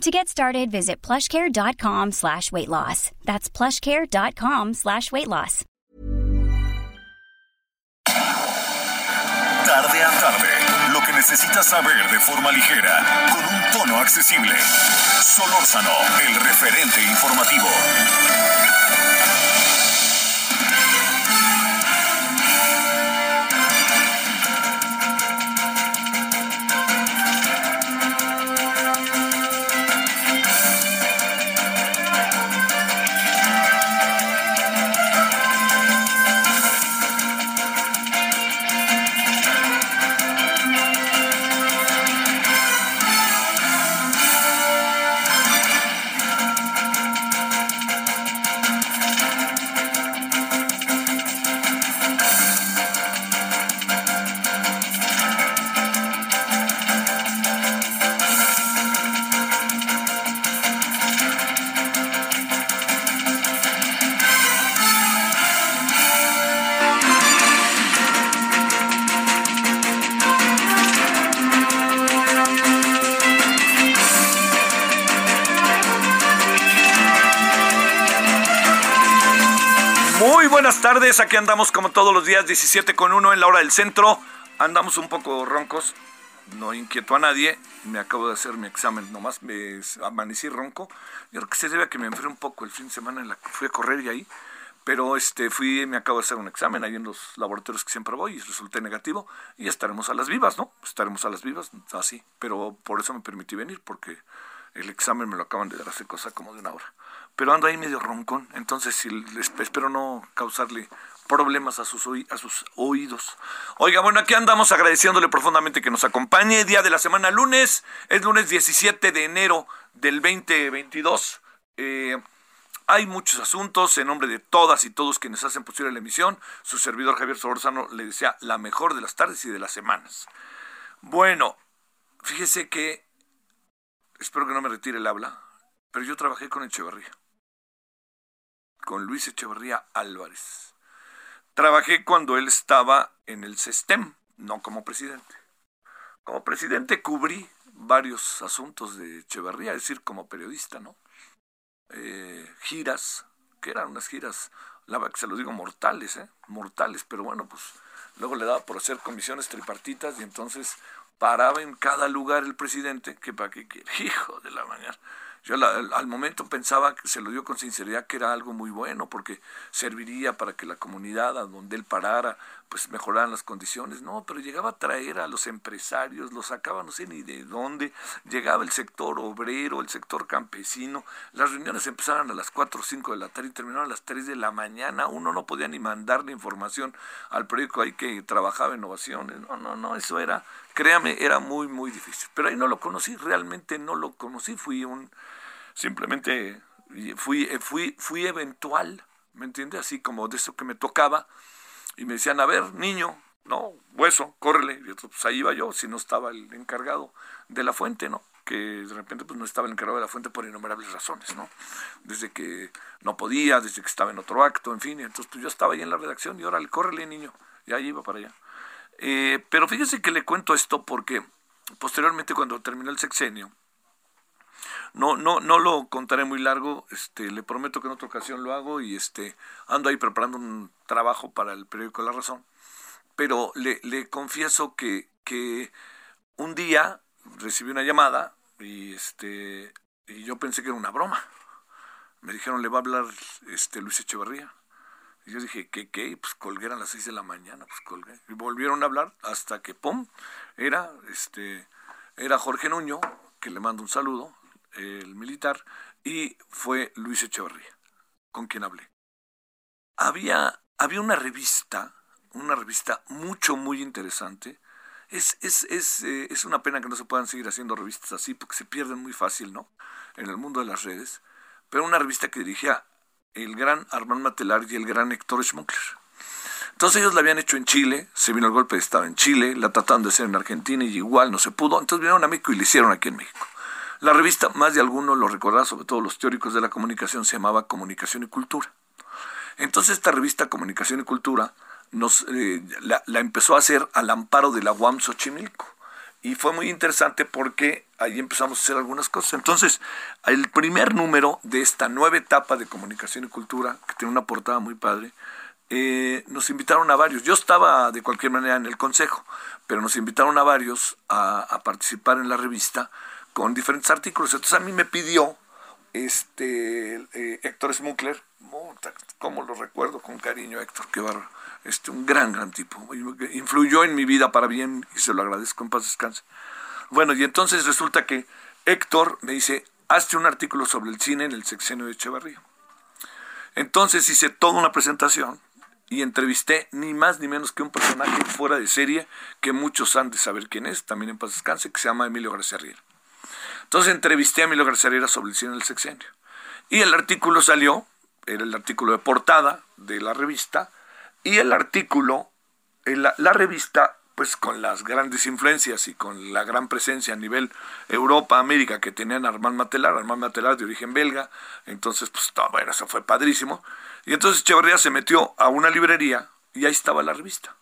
To get started, visit plushcare.com slash weight loss. That's plushcare.com slash weight loss. Tarde a tarde, lo que necesitas saber de forma ligera, con un tono accesible. Solórzano, el referente informativo. Buenas tardes, aquí andamos como todos los días, 17 con 1 en la hora del centro. Andamos un poco roncos, no inquieto a nadie. Me acabo de hacer mi examen, nomás me amanecí ronco. Yo creo que se debe a que me enfrié un poco el fin de semana en la que fui a correr y ahí. Pero este fui, me acabo de hacer un examen ahí en los laboratorios que siempre voy y resulté negativo. Y estaremos a las vivas, ¿no? Estaremos a las vivas, así. Pero por eso me permití venir, porque el examen me lo acaban de dar hace cosa como de una hora. Pero ando ahí medio roncón, entonces espero no causarle problemas a sus, oídos. Oiga, bueno, aquí andamos agradeciéndole profundamente que nos acompañe. Día de la semana lunes, es lunes 17 de enero del 2022. Eh, hay muchos asuntos en nombre de todas y todos quienes hacen posible la emisión. Su servidor Javier Solorzano le desea la mejor de las tardes y de las semanas. Bueno, fíjese que espero que no me retire el habla, pero yo trabajé con Echeverría, con Luis Echeverría Álvarez. Trabajé cuando él estaba en el SESTEM, no como presidente. Como presidente cubrí varios asuntos de Echeverría, es decir, como periodista, ¿no? Eh, giras, que eran unas giras, la que se lo digo, mortales, ¿eh? Mortales, pero bueno, pues luego le daba por hacer comisiones tripartitas y entonces paraba en cada lugar el presidente, que para qué quiere, hijo de la mañana. Yo al, al momento pensaba se lo dio con sinceridad que era algo muy bueno porque serviría para que la comunidad a donde él parara pues mejoraran las condiciones. No, pero llegaba a traer a los empresarios, los sacaba no sé ni de dónde, llegaba el sector obrero, el sector campesino. Las reuniones empezaban a las 4 o 5 de la tarde y terminaban a las 3 de la mañana. Uno no podía ni mandarle información al periódico ahí que trabajaba innovaciones. No, no, no, eso era, créame, era muy, muy difícil. Pero ahí no lo conocí, realmente no lo conocí. Fui un, simplemente fui, eh, fui, fui eventual, ¿me entiende? Así como de eso que me tocaba. Y me decían, a ver, niño, no, hueso, córrele. Y otro, pues ahí iba yo, si no estaba el encargado de la fuente, ¿no? Que de repente pues no estaba el encargado de la fuente por innumerables razones, ¿no? Desde que no podía, desde que estaba en otro acto, en fin. Entonces pues yo estaba ahí en la redacción y órale, córrele, niño. Y ahí iba para allá. Eh, pero fíjese que le cuento esto porque posteriormente cuando terminó el sexenio, no, no, no lo contaré muy largo, este, le prometo que en otra ocasión lo hago y este, ando ahí preparando un trabajo para el periódico La Razón. Pero le, le confieso que, que un día recibí una llamada y este y yo pensé que era una broma. Me dijeron, le va a hablar este Luis Echeverría. Y yo dije, ¿qué, qué? Pues colgué a las seis de la mañana, pues colgué. Y volvieron a hablar hasta que, ¡pum! Era, este, era Jorge Nuño, que le mando un saludo, el militar, y fue Luis Echeverría, con quien hablé. Había, había una revista, una revista mucho, muy interesante. Es, es, es, eh, es una pena que no se puedan seguir haciendo revistas así, porque se pierden muy fácil, ¿no? En el mundo de las redes. Pero una revista que dirigía el gran Armand Matelar y el gran Héctor Schmuckler. Entonces ellos la habían hecho en Chile, se vino el golpe de Estado en Chile, la trataron de hacer en Argentina y igual no se pudo, entonces vinieron a México y la hicieron aquí en México. La revista, más de alguno lo recordará, sobre todo los teóricos de la comunicación, se llamaba Comunicación y Cultura. Entonces esta revista Comunicación y Cultura nos, eh, la, empezó a hacer al amparo de la UAM Xochimilco. Y fue muy interesante porque ahí empezamos a hacer algunas cosas. Entonces, el primer número de esta nueva etapa de comunicación y cultura, que tiene una portada muy padre, eh, nos invitaron a varios. Yo estaba de cualquier manera en el consejo, pero nos invitaron a varios a, participar en la revista con diferentes artículos. Entonces a mí me pidió este eh, Héctor Smuckler, como lo recuerdo con cariño, Héctor, qué barro este, un gran, gran tipo. Influyó en mi vida para bien y se lo agradezco en paz descanse. Bueno, y entonces resulta que Héctor me dice, hazte un artículo sobre el cine en el sexenio de Echevarría. Entonces hice toda una presentación y entrevisté ni más ni menos que un personaje fuera de serie que muchos han de saber quién es, también en paz descanse, que se llama Emilio García Riera. Entonces entrevisté a Emilio García Riera sobre el cine en el sexenio. Y el artículo salió, era el artículo de portada de la revista, y el artículo, la, la revista, pues con las grandes influencias y con la gran presencia a nivel Europa, América que tenían Armand Matelar, Armand Matelar de origen belga, entonces pues bueno, eso fue padrísimo. Y entonces Echeverría se metió a una librería y ahí estaba la revista.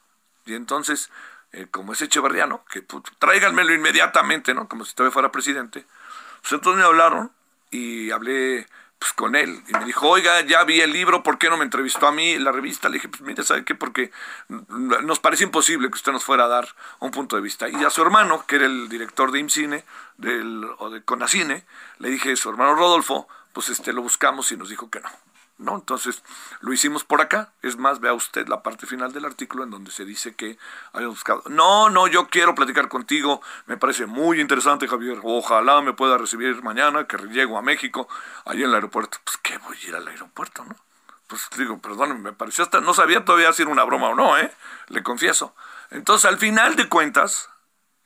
Y entonces, eh, como es Echeverriano, que pues, tráiganmelo inmediatamente, ¿no? Como si todavía fuera presidente. Pues entonces me hablaron y hablé pues, con él. Y me dijo, oiga, ya vi el libro, ¿por qué no me entrevistó a mí la revista? Le dije, pues mire, ¿sabe qué? Porque nos parece imposible que usted nos fuera a dar un punto de vista. Y a su hermano, que era el director de IMCINE, del, o de CONACINE, le dije, su hermano Rodolfo, pues este lo buscamos y nos dijo que no. ¿No? Entonces lo hicimos por acá. Es más, vea usted la parte final del artículo en donde se dice que habíamos buscado. No, no, yo quiero platicar contigo. Me parece muy interesante, Javier. Ojalá me pueda recibir mañana, que llego a México, allí en el aeropuerto. Pues que voy a ir al aeropuerto, ¿no? Pues digo, perdón, me pareció hasta, no sabía todavía si era una broma o no, ¿eh? Le confieso. Entonces, al final de cuentas,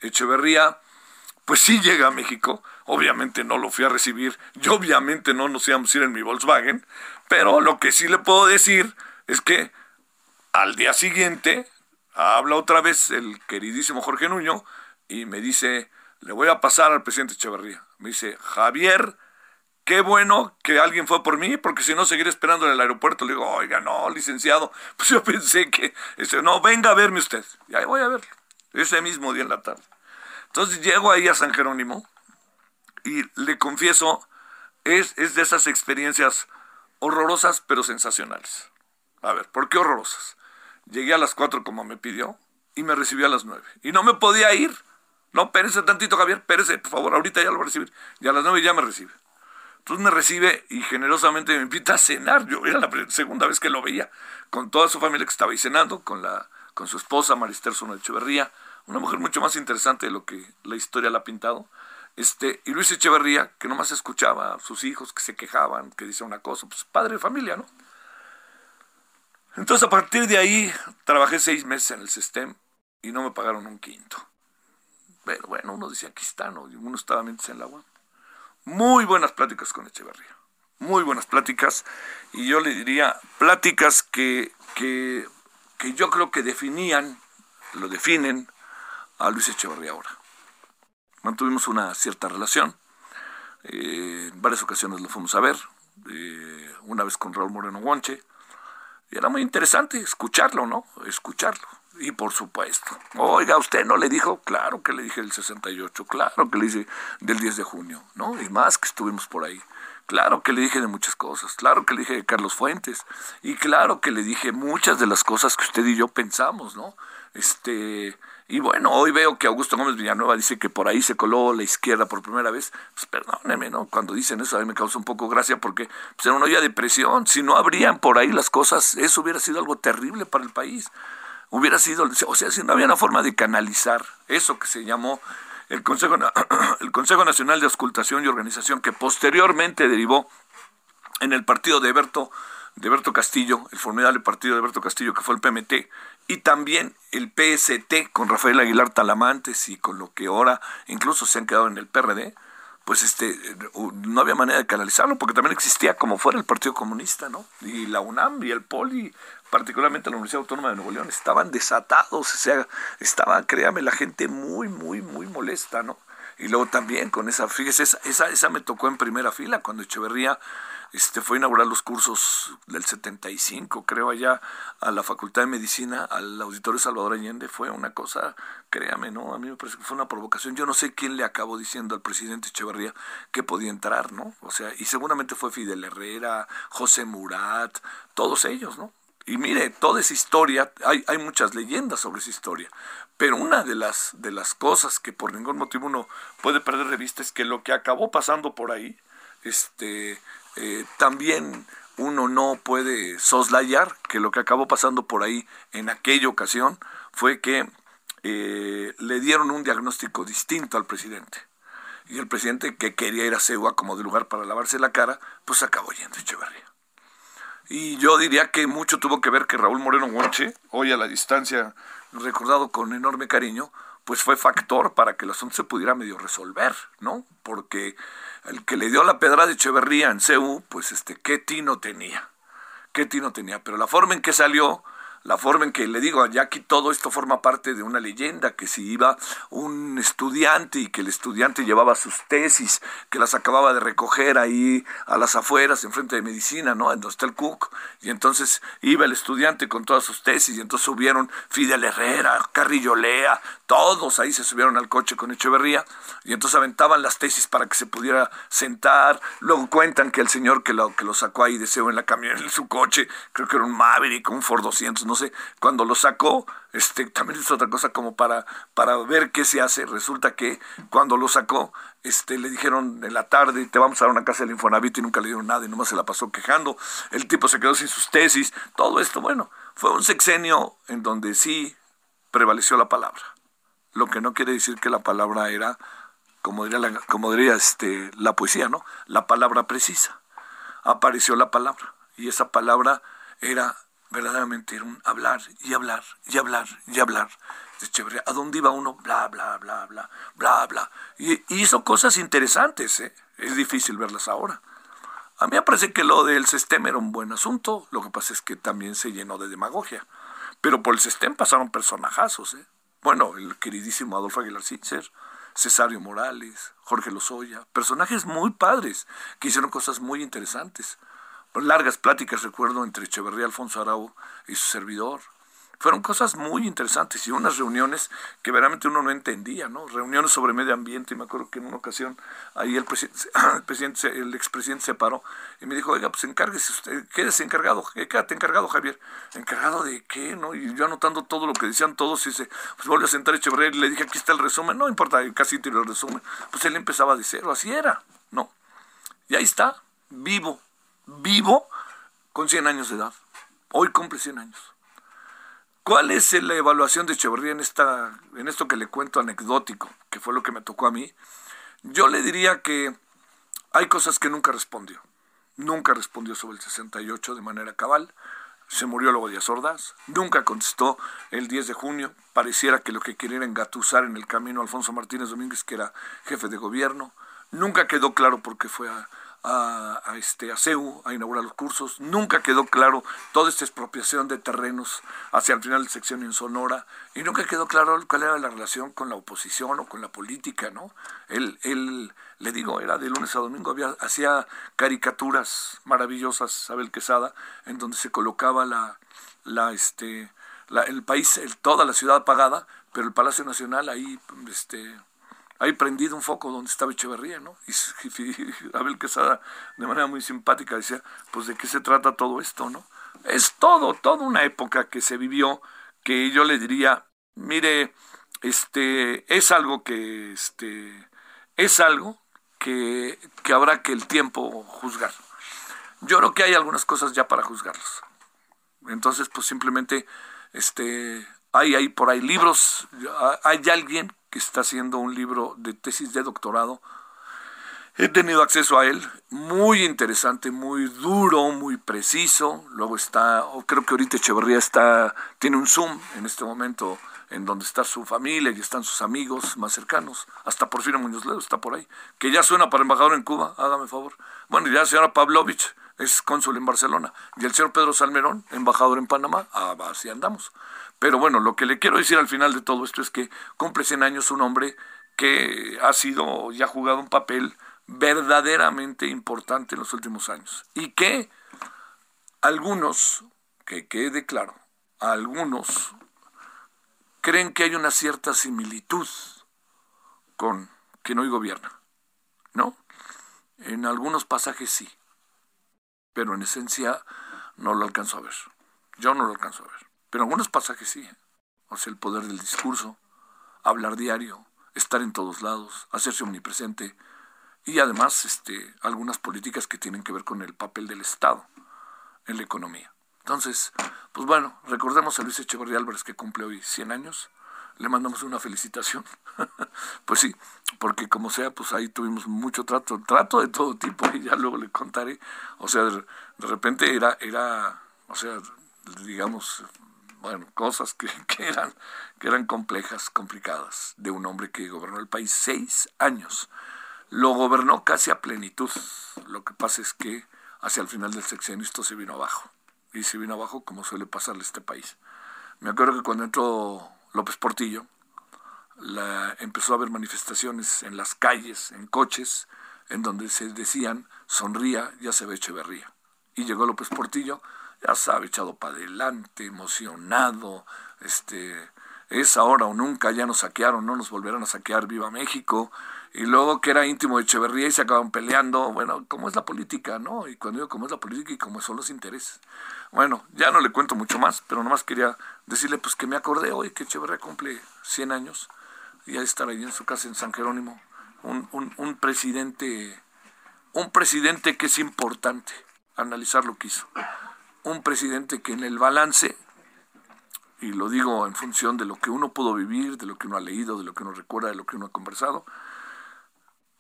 Echeverría, pues sí llega a México. Obviamente no lo fui a recibir. Yo obviamente no nos íbamos a ir en mi Volkswagen. Pero lo que sí le puedo decir es que al día siguiente habla otra vez el queridísimo Jorge Nuño y me dice, le voy a pasar al presidente Echeverría. Me dice, Javier, qué bueno que alguien fue por mí, porque si no seguiré esperando en el aeropuerto. Le digo, oiga, no, licenciado, pues yo pensé que, ese, no, venga a verme usted. Y ahí voy a verlo, ese mismo día en la tarde. Entonces llego ahí a San Jerónimo y le confieso, es, es de esas experiencias horrorosas pero sensacionales. A ver, ¿por qué horrorosas? Llegué a las 4 como me pidió y me recibió a las 9. Y no me podía ir. No, pérese tantito, Javier, pérese, por favor, ahorita ya lo voy a recibir. Y a las 9 ya me recibe. Entonces me recibe y generosamente me invita a cenar. Yo era la segunda vez que lo veía, con toda su familia que estaba ahí cenando, con, la, con su esposa Marister de Echeverría, una mujer mucho más interesante de lo que la historia la ha pintado. Este, y Luis Echeverría, que nomás escuchaba a sus hijos que se quejaban, que dice una cosa, pues padre de familia, ¿no? Entonces a partir de ahí trabajé seis meses en el SESTEM y no me pagaron un quinto. Pero bueno, uno dice aquí está, ¿no? Y uno estaba mientras en la agua. Muy buenas pláticas con Echeverría. Muy buenas pláticas. Y yo le diría pláticas que, que, que yo creo que definían, lo definen a Luis Echeverría ahora mantuvimos una cierta relación. Eh, en varias ocasiones lo fuimos a ver, eh, una vez con Raúl Moreno Guanche. Y era muy interesante escucharlo, ¿no? Escucharlo. Y por supuesto, oiga, ¿usted no le dijo? Claro que le dije el 68, claro que le dije del 10 de junio, ¿no? Y más que estuvimos por ahí. Claro que le dije de muchas cosas, claro que le dije de Carlos Fuentes, y claro que le dije muchas de las cosas que usted y yo pensamos, ¿no? Este, y bueno, hoy veo que Augusto Gómez Villanueva dice que por ahí se coló la izquierda por primera vez. Pues perdóneme, ¿no? Cuando dicen eso a mí me causa un poco gracia porque pues, era una olla de presión. Si no habrían por ahí las cosas, eso hubiera sido algo terrible para el país. Hubiera sido, o sea, si no había una forma de canalizar eso que se llamó el Consejo, el Consejo Nacional de Auscultación y Organización, que posteriormente derivó en el partido de Berto, de Berto Castillo, el formidable partido de Berto Castillo, que fue el PMT, y también el PST con Rafael Aguilar Talamantes y con lo que ahora incluso se han quedado en el PRD, pues este, no había manera de canalizarlo, porque también existía como fuera el Partido Comunista, ¿no? Y la UNAM y el POLI, particularmente la Universidad Autónoma de Nuevo León, estaban desatados, o sea, estaba, créame, la gente muy, muy, muy molesta, ¿no? Y luego también con esa, fíjese, esa, esa, esa me tocó en primera fila cuando Echeverría este, fue inaugurar los cursos del 75, creo, allá a la Facultad de Medicina, al Auditorio Salvador Allende. Fue una cosa, créame, ¿no? A mí me parece que fue una provocación. Yo no sé quién le acabó diciendo al presidente Echeverría que podía entrar, ¿no? O sea, y seguramente fue Fidel Herrera, José Murat, todos ellos, ¿no? Y mire, toda esa historia, hay, hay muchas leyendas sobre esa historia, pero una de las, de las cosas que por ningún motivo uno puede perder de vista es que lo que acabó pasando por ahí, este, eh, también uno no puede soslayar que lo que acabó pasando por ahí en aquella ocasión fue que eh, le dieron un diagnóstico distinto al presidente. Y el presidente que quería ir a Ceuta como de lugar para lavarse la cara, pues acabó yendo a Echeverría. Y yo diría que mucho tuvo que ver que Raúl Moreno Guanche, hoy a la distancia, recordado con enorme cariño, pues fue factor para que el asunto se pudiera medio resolver, ¿no? Porque el que le dio la pedra de Echeverría en CEU, pues este, qué tino tenía, qué tino tenía, pero la forma en que salió, la forma en que le digo, ya aquí todo esto forma parte de una leyenda, que si iba un estudiante y que el estudiante llevaba sus tesis, que las acababa de recoger ahí a las afueras, enfrente de medicina, ¿no? En donde está el Cook, y entonces iba el estudiante con todas sus tesis, y entonces subieron Fidel Herrera, Carrillo Lea, todos ahí se subieron al coche con Echeverría, y entonces aventaban las tesis para que se pudiera sentar, luego cuentan que el señor que lo, que lo sacó ahí deseo en la camioneta, en su coche, creo que era un Maverick, un Ford 200, no sé, cuando lo sacó, este, también es otra cosa como para, para ver qué se hace. Resulta que cuando lo sacó, este, le dijeron en la tarde, te vamos a dar una casa del Infonavit y nunca le dieron nada y nomás se la pasó quejando. El tipo se quedó sin sus tesis, todo esto, bueno, fue un sexenio en donde sí prevaleció la palabra. Lo que no quiere decir que la palabra era, como diría, la, como diría este, la poesía, ¿no? La palabra precisa. Apareció la palabra y esa palabra era verdaderamente era un hablar y hablar y hablar y hablar de Echeverría. ¿A dónde iba uno? Bla, bla, bla, bla, bla, bla. Y, hizo cosas interesantes, ¿eh? Es difícil verlas ahora. A mí me parece que lo del SESTEM era un buen asunto, lo que pasa es que también se llenó de demagogia. Pero por el SESTEM pasaron personajazos, ¿eh? Bueno, el queridísimo Adolfo Aguilar Sitzer, Cesario Morales, Jorge Lozoya, personajes muy padres que hicieron cosas muy interesantes largas pláticas, recuerdo, entre Echeverría, Alfonso Arau y su servidor. Fueron cosas muy interesantes y unas reuniones que verdaderamente uno no entendía, ¿no? Reuniones sobre medio ambiente. Y me acuerdo que en una ocasión ahí el presidente, el, presidente, expresidente se paró y me dijo, oiga, pues encárguese usted, quédese encargado, quédate encargado, Javier. ¿Encargado de qué? ¿No? Y yo anotando todo lo que decían todos, y se, pues volvió a sentar Echeverría y le dije, aquí está el resumen. No importa, casi tiró el resumen. Pues él empezaba de cero, así era, ¿no? Y ahí está, vivo, vivo con 100 años de edad. Hoy cumple 100 años. ¿Cuál es la evaluación de Echeverría en, esta, en esto que le cuento anecdótico, que fue lo que me tocó a mí? Yo le diría que hay cosas que nunca respondió. Nunca respondió sobre el 68 de manera cabal. Se murió luego de Ordaz. Nunca contestó el 10 de junio. Pareciera que lo que quería era engatusar en el camino Alfonso Martínez Domínguez, que era jefe de gobierno. Nunca quedó claro por qué fue a, a, este, a CEU a inaugurar los cursos. Nunca quedó claro toda esta expropiación de terrenos hacia el final del sección en Sonora. Y nunca quedó claro cuál era la relación con la oposición o con la política, ¿no? Él, él le digo, era de lunes a domingo, había, hacía caricaturas maravillosas, Abel Quesada, en donde se colocaba la, la, este, el país, el, toda la ciudad apagada, pero el Palacio Nacional ahí, este, ahí prendido un foco donde estaba Echeverría, ¿no? Y, Abel Quesada, de manera muy simpática, decía, pues de qué se trata todo esto, ¿no? Es todo, toda una época que se vivió que yo le diría, mire, este, es algo que, este, es algo que, que habrá que el tiempo juzgar. Yo creo que hay algunas cosas ya para juzgarlos. Entonces, pues simplemente, este, hay, hay por ahí libros, hay alguien que está haciendo un libro de tesis de doctorado He tenido acceso a él, muy interesante, muy duro, muy preciso. Luego está, creo que ahorita Echeverría está, tiene un Zoom en este momento en donde está su familia y están sus amigos más cercanos. Hasta Porfirio Muñoz Ledo está por ahí, que ya suena para embajador en Cuba, hágame favor. Bueno, y ya la señora Pavlovich es cónsul en Barcelona. Y el señor Pedro Salmerón, embajador en Panamá, ah, así andamos. Pero bueno, lo que le quiero decir al final de todo esto es que cumple 100 años un hombre que ha sido y ha jugado un papel verdaderamente importante en los últimos años y que algunos, que quede claro, algunos creen que hay una cierta similitud con quien hoy gobierna. ¿No? En algunos pasajes sí, pero en esencia no lo alcanzo a ver. Yo no lo alcanzo a ver. Pero algunos pasajes sí. O sea, el poder del discurso, hablar diario, estar en todos lados, hacerse omnipresente, y además este, algunas políticas que tienen que ver con el papel del Estado en la economía. Entonces, pues bueno, recordemos a Luis Echeverría Álvarez que cumple hoy 100 años, le mandamos una felicitación. pues sí, porque como sea, pues ahí tuvimos mucho trato, trato de todo tipo y ya luego le contaré. O sea, de, repente era, era, o sea, digamos, bueno, cosas que, que, eran, que eran complejas, complicadas, de un hombre que gobernó el país seis años lo gobernó casi a plenitud. Lo que pasa es que hacia el final del sexenio esto se vino abajo. Y se vino abajo como suele pasarle a este país. Me acuerdo que cuando entró López Portillo, la, empezó a haber manifestaciones en las calles, en coches, en donde se decían, sonría, ya se ve Echeverría. Y llegó López Portillo, ya sabe, echado para adelante, emocionado, este, es ahora o nunca, ya nos saquearon, no nos volverán a saquear, viva México, y luego que era íntimo de Echeverría y se acaban peleando, bueno, ¿cómo es la política, no? Y cuando digo cómo es la política y cómo son los intereses. Bueno, ya no le cuento mucho más, pero nomás quería decirle pues que me acordé hoy que Echeverría cumple 100 años y a estar ahí en su casa en San Jerónimo, un, un, un presidente, un presidente que es importante analizar lo que hizo. Un presidente que en el balance y lo digo en función de lo que uno pudo vivir, de lo que uno ha leído, de lo que uno recuerda, de lo que uno ha conversado.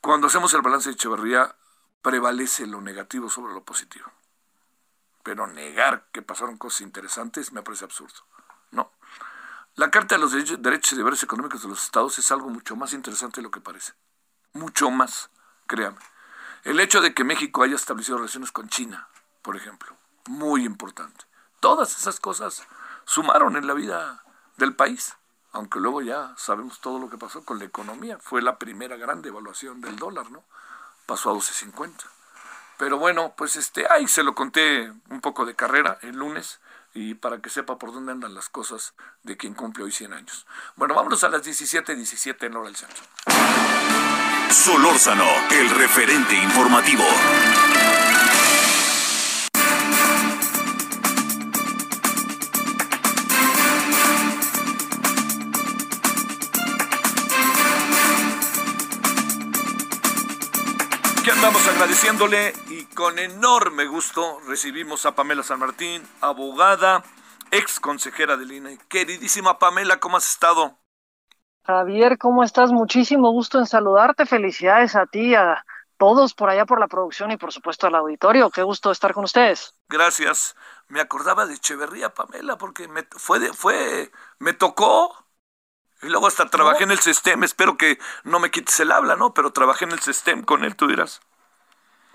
Cuando hacemos el balance de Echeverría, prevalece lo negativo sobre lo positivo. Pero negar que pasaron cosas interesantes me parece absurdo. No. La Carta de los Derechos y Deberes Económicos de los Estados es algo mucho más interesante de lo que parece. Mucho más, créame. El hecho de que México haya establecido relaciones con China, por ejemplo, muy importante. Todas esas cosas sumaron en la vida del país, aunque luego ya sabemos todo lo que pasó con la economía. Fue la primera gran devaluación del dólar, ¿no? Pasó a 12.50. Pero bueno, pues este, ahí se lo conté un poco de carrera el lunes y para que sepa por dónde andan las cosas de quien cumple hoy 100 años. Bueno, vámonos a las 17:17 17 en hora del centro. Solórzano, el referente informativo. Agradeciéndole y con enorme gusto recibimos a Pamela San Martín, abogada, ex consejera del INE. Queridísima Pamela, ¿cómo has estado? Javier, ¿cómo estás? Muchísimo gusto en saludarte. Felicidades a ti, a todos por allá por la producción y por supuesto al auditorio. Qué gusto estar con ustedes. Gracias. Me acordaba de Echeverría, Pamela, porque me fue, fue, me tocó y luego hasta trabajé en el SESTEM, espero que no me quites el habla, ¿no? Pero trabajé en el SESTEM con él, tú dirás.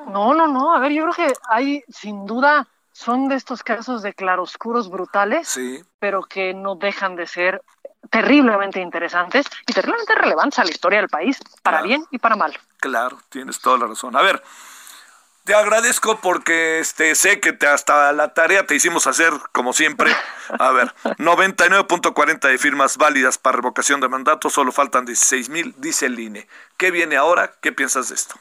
No, no, no, a ver, yo creo que hay, sin duda, son de estos casos de claroscuros brutales, sí. pero que no dejan de ser terriblemente interesantes y terriblemente relevantes a la historia del país, para bien y para mal. Claro, tienes toda la razón. A ver, te agradezco porque este, sé que te, hasta la tarea te hicimos hacer como siempre. A ver, 99.40 de firmas válidas para revocación de mandato, solo faltan 16 mil, dice el INE. ¿Qué viene ahora? ¿Qué piensas de esto?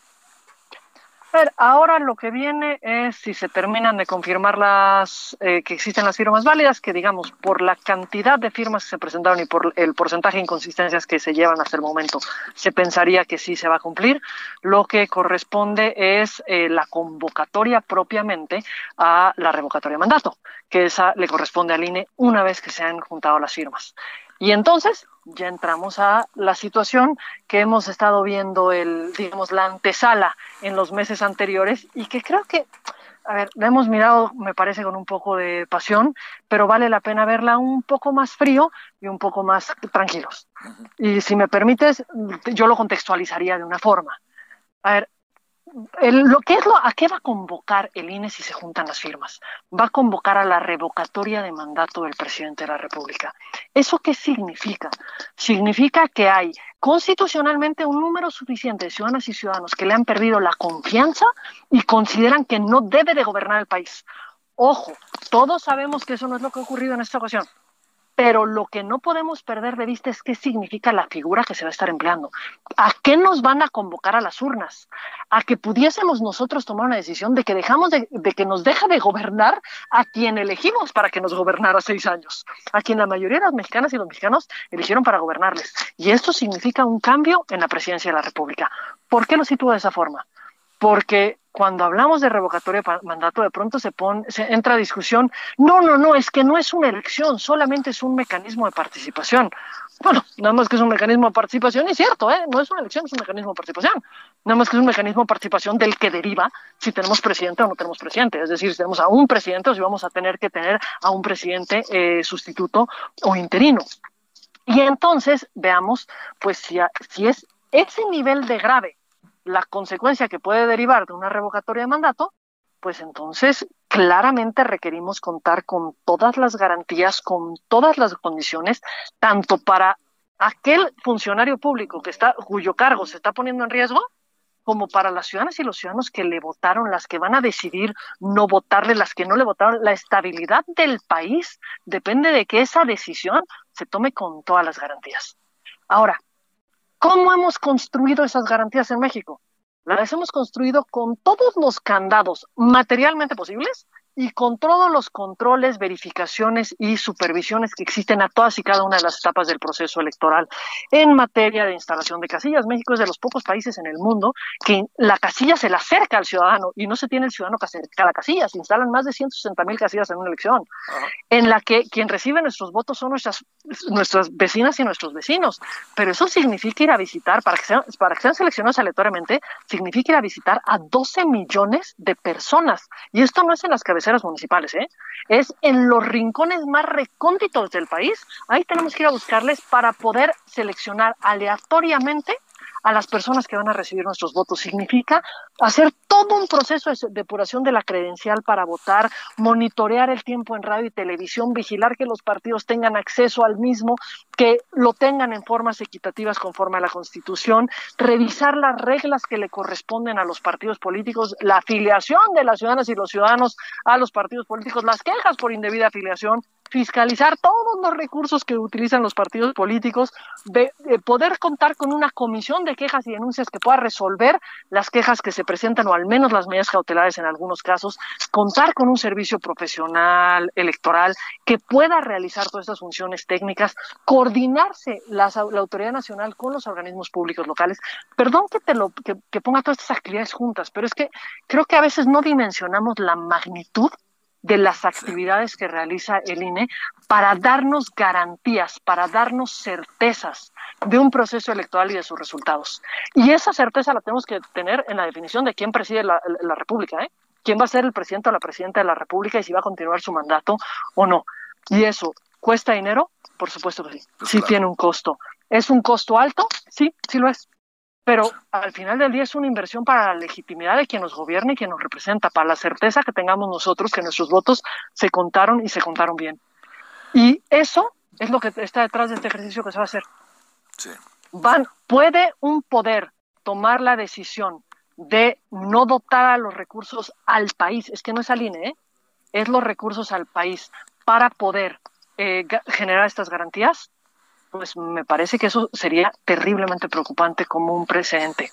Ver, ahora lo que viene es si se terminan de confirmar las eh, que existen las firmas válidas, que digamos por la cantidad de firmas que se presentaron y por el porcentaje de inconsistencias que se llevan hasta el momento, se pensaría que sí se va a cumplir. Lo que corresponde es eh, la convocatoria propiamente a la revocatoria de mandato, que esa le corresponde al INE una vez que se han juntado las firmas. Y entonces ya entramos a la situación que hemos estado viendo el, digamos, la antesala en los meses anteriores y que creo que, a ver, la hemos mirado, me parece, con un poco de pasión, pero vale la pena verla un poco más frío y un poco más tranquilos. Y si me permites, yo lo contextualizaría de una forma. A ver, lo que es lo, ¿A qué va a convocar el INE si se juntan las firmas? Va a convocar a la revocatoria de mandato del presidente de la República. ¿Eso qué significa? Significa que hay constitucionalmente un número suficiente de ciudadanas y ciudadanos que le han perdido la confianza y consideran que no debe de gobernar el país. Ojo, todos sabemos que eso no es lo que ha ocurrido en esta ocasión pero lo que no podemos perder de vista es qué significa la figura que se va a estar empleando. ¿A qué nos van a convocar a las urnas? A que pudiésemos nosotros tomar una decisión de que dejamos de, que nos deja de gobernar a quien elegimos para que nos gobernara seis años, a quien la mayoría de las mexicanas y los mexicanos eligieron para gobernarles. Y esto significa un cambio en la presidencia de la República. ¿Por qué lo sitúo de esa forma? Porque cuando hablamos de revocatoria de mandato, de pronto se, pone, se entra a discusión, no, no, no, es que no es una elección, solamente es un mecanismo de participación. Bueno, nada más que es un mecanismo de participación, es cierto, ¿eh? no es una elección, es un mecanismo de participación. Nada más que es un mecanismo de participación del que deriva si tenemos presidente o no tenemos presidente. Es decir, si tenemos a un presidente o si vamos a tener que tener a un presidente eh, sustituto o interino. Y entonces veamos, pues, si, si es ese nivel de grave la consecuencia que puede derivar de una revocatoria de mandato, pues entonces claramente requerimos contar con todas las garantías, con todas las condiciones, tanto para aquel funcionario público que está, cuyo cargo se está poniendo en riesgo, como para las ciudadanas y los ciudadanos que le votaron, las que van a decidir no votarle, las que no le votaron. La estabilidad del país depende de que esa decisión se tome con todas las garantías. Ahora, ¿Cómo hemos construido esas garantías en México? Las hemos construido con todos los candados materialmente posibles y con todos los controles, verificaciones y supervisiones que existen a todas y cada una de las etapas del proceso electoral. En materia de instalación de casillas, México es de los pocos países en el mundo que la casilla se la acerca al ciudadano y no se tiene el ciudadano que acerca a la casilla. Se instalan más de 160 mil casillas en una elección, en la que quien recibe nuestros votos son nuestras, nuestras vecinas y nuestros vecinos. Pero eso significa ir a visitar, para que, sean, para que sean seleccionados aleatoriamente, significa ir a visitar a 12 millones de personas. Y esto no es en las cabezas municipales, ¿eh? es en los rincones más recónditos del país. Ahí tenemos que ir a buscarles para poder seleccionar aleatoriamente a las personas que van a recibir nuestros votos. Significa hacer todo un proceso de depuración de la credencial para votar, monitorear el tiempo en radio y televisión, vigilar que los partidos tengan acceso al mismo, que lo tengan en formas equitativas conforme a la Constitución, revisar las reglas que le corresponden a los partidos políticos, la afiliación de las ciudadanas y los ciudadanos a los partidos políticos, las quejas por indebida afiliación, fiscalizar todos los recursos que utilizan los partidos políticos, de, poder contar con una comisión de quejas y denuncias que pueda resolver las quejas que se presentan o al menos las medidas cautelares en algunos casos, contar con un servicio profesional electoral que pueda realizar todas estas funciones técnicas, coordinarse la autoridad nacional con los organismos públicos locales. Perdón que te lo que ponga todas estas actividades juntas, pero es que creo que a veces no dimensionamos la magnitud de las actividades que realiza el INE para darnos garantías, para darnos certezas de un proceso electoral y de sus resultados. Y esa certeza la tenemos que tener en la definición de quién preside la, República, ¿eh? quién va a ser el presidente o la presidenta de la República y si va a continuar su mandato o no. Y eso, ¿cuesta dinero? Por supuesto que sí. Pues sí tiene un costo. ¿Es un costo alto? Sí, sí lo es pero al final del día es una inversión para la legitimidad de quien nos gobierna y quien nos representa, para la certeza que tengamos nosotros que nuestros votos se contaron y se contaron bien. Y eso es lo que está detrás de este ejercicio que se va a hacer. Van, ¿Puede un poder tomar la decisión de no dotar a los recursos al país? Es que no es al INE, ¿eh? es los recursos al país para poder eh, generar estas garantías pues me parece que eso sería terriblemente preocupante como un precedente.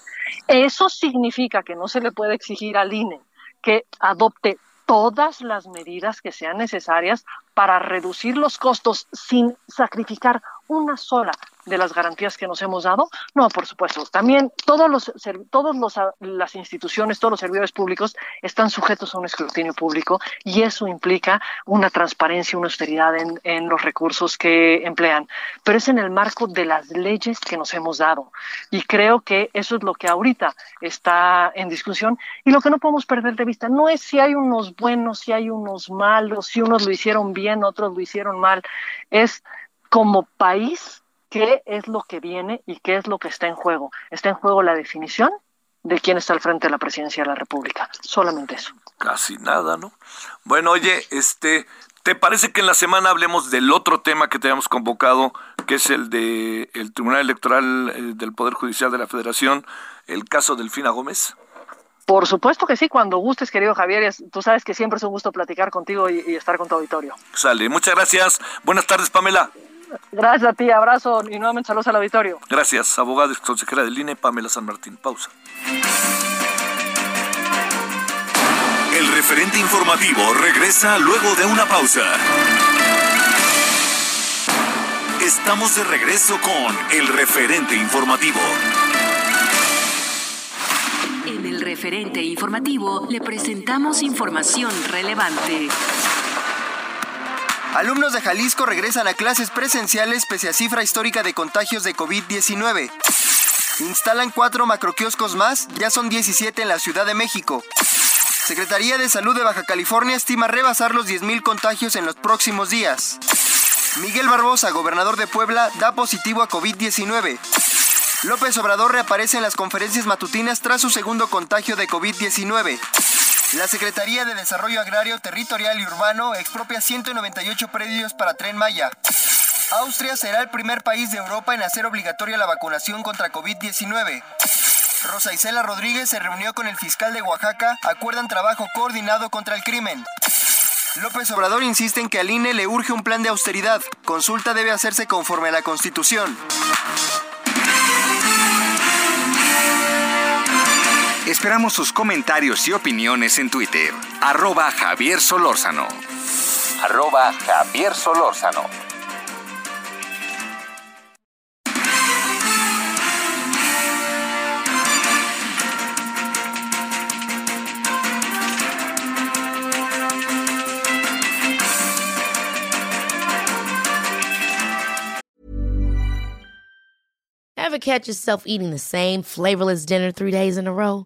Eso significa que no se le puede exigir al INE que adopte todas las medidas que sean necesarias para reducir los costos sin sacrificar una sola de las garantías que nos hemos dado? No, por supuesto. También todos los todos los las instituciones, todos los servidores públicos están sujetos a un escrutinio público y eso implica una transparencia, una austeridad en, en los recursos que emplean. Pero es en el marco de las leyes que nos hemos dado. Y creo que eso es lo que ahorita está en discusión y lo que no podemos perder de vista no es si hay unos buenos, si hay unos malos, si unos lo hicieron bien, otros lo hicieron mal, es como país qué es lo que viene y qué es lo que está en juego. Está en juego la definición de quién está al frente de la presidencia de la República. Solamente eso. Casi nada, ¿no? Bueno, oye, este, ¿te parece que en la semana hablemos del otro tema que teníamos convocado, que es el de el Tribunal Electoral eh, del Poder Judicial de la Federación, el caso Delfina Gómez? Por supuesto que sí, cuando gustes, querido Javier. Tú sabes que siempre es un gusto platicar contigo y, y estar con tu auditorio. Sale, muchas gracias. Buenas tardes, Pamela. Gracias a ti, abrazo y nuevamente saludos al auditorio. Gracias, abogada y consejera del INE, Pamela San Martín. Pausa. El referente informativo regresa luego de una pausa. Estamos de regreso con el referente informativo. El referente informativo le presentamos información relevante. Alumnos de Jalisco regresan a clases presenciales pese a cifra histórica de contagios de COVID-19. Instalan cuatro macroquioscos más, ya son 17 en la Ciudad de México. Secretaría de Salud de Baja California estima rebasar los 10.000 contagios en los próximos días. Miguel Barbosa, gobernador de Puebla, da positivo a COVID-19. López Obrador reaparece en las conferencias matutinas tras su segundo contagio de COVID-19. La Secretaría de Desarrollo Agrario, Territorial y Urbano expropia 198 predios para Tren Maya. Austria será el primer país de Europa en hacer obligatoria la vacunación contra COVID-19. Rosa Isela Rodríguez se reunió con el fiscal de Oaxaca, acuerdan trabajo coordinado contra el crimen. López Obrador insiste en que al INE le urge un plan de austeridad. Consulta debe hacerse conforme a la Constitución. Esperamos sus comentarios y opiniones en Twitter. Arroba Javier Solórzano. Arroba Javier Solórzano. Ever catch yourself eating the same flavorless dinner three days in a row?